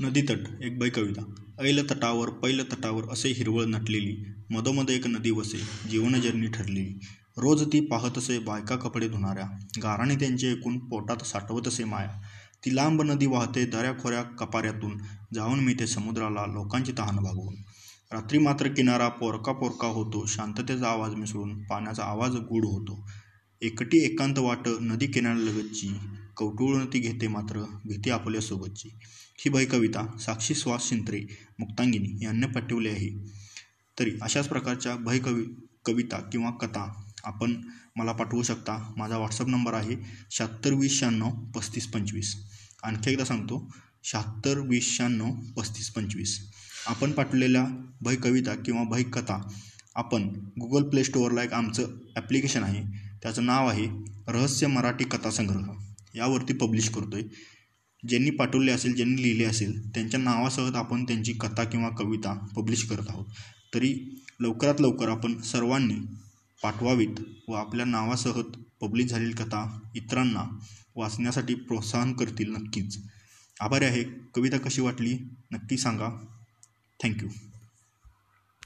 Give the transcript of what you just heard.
नदीतट एक बाई कविता ऐल तटावर पैल तटावर असे हिरवळ नटलेली. मधोमध एक नदी वसे जीवनजरणी ठरलेली. रोज ती पाहत असे बायका कपडे धुणाऱ्या. गाराने त्यांचे एकूण पोटात साठवत असे माया. ती लांब नदी वाहते दऱ्याखोऱ्या कपाऱ्यातून जाऊन मिळते समुद्राला लोकांची तहान भागवून. रात्री मात्र किनारा पोरका पोरका होतो शांततेचा आवाज मिसळून पाण्याचा आवाज गूढ होतो. एकटी एकांत वाट नदी किनाऱ्यालगतची. कवटुळून ती घेते मात्र भीती आपल्या सोबतची. ही बाई कविता साक्षी सुहास शिंत्रे मुक्तांगिनी यांनी पाठवली आहे. तरी अशाच प्रकारच्या भयकवी कविता किंवा कथा आपण मला पाठवू शकता. माझा व्हॉट्सअप नंबर आहे शहात्तर वीस शहाण्णव पस्तीस पंचवीस. आणखी एकदा सांगतो शहात्तर वीस शहाण्णव पस्तीस पंचवीस. आपण पाठवलेल्या भय कविता किंवा भय कथा आपण गुगल प्ले स्टोअरला एक आमचं ॲप्लिकेशन आहे. त्याचं नाव आहे रहस्य मराठी कथा संग्रह. यावरती पब्लिश करतो आहे ज्यांनी पाठवले असेल ज्यांनी लिहिले असेल त्यांच्या नावासह आपण त्यांची कथा किंवा कविता पब्लिश करत आहोत. तरी लवकरात लवकर आपण सर्वांनी पाठवावीत व आपल्या नावासह पब्लिश झालेली कथा इतरांना वाचण्यासाठी प्रोत्साहन करतील नक्कीच. आभारी आहे. कविता कशी वाटली? नक्की सांगा. थँक्यू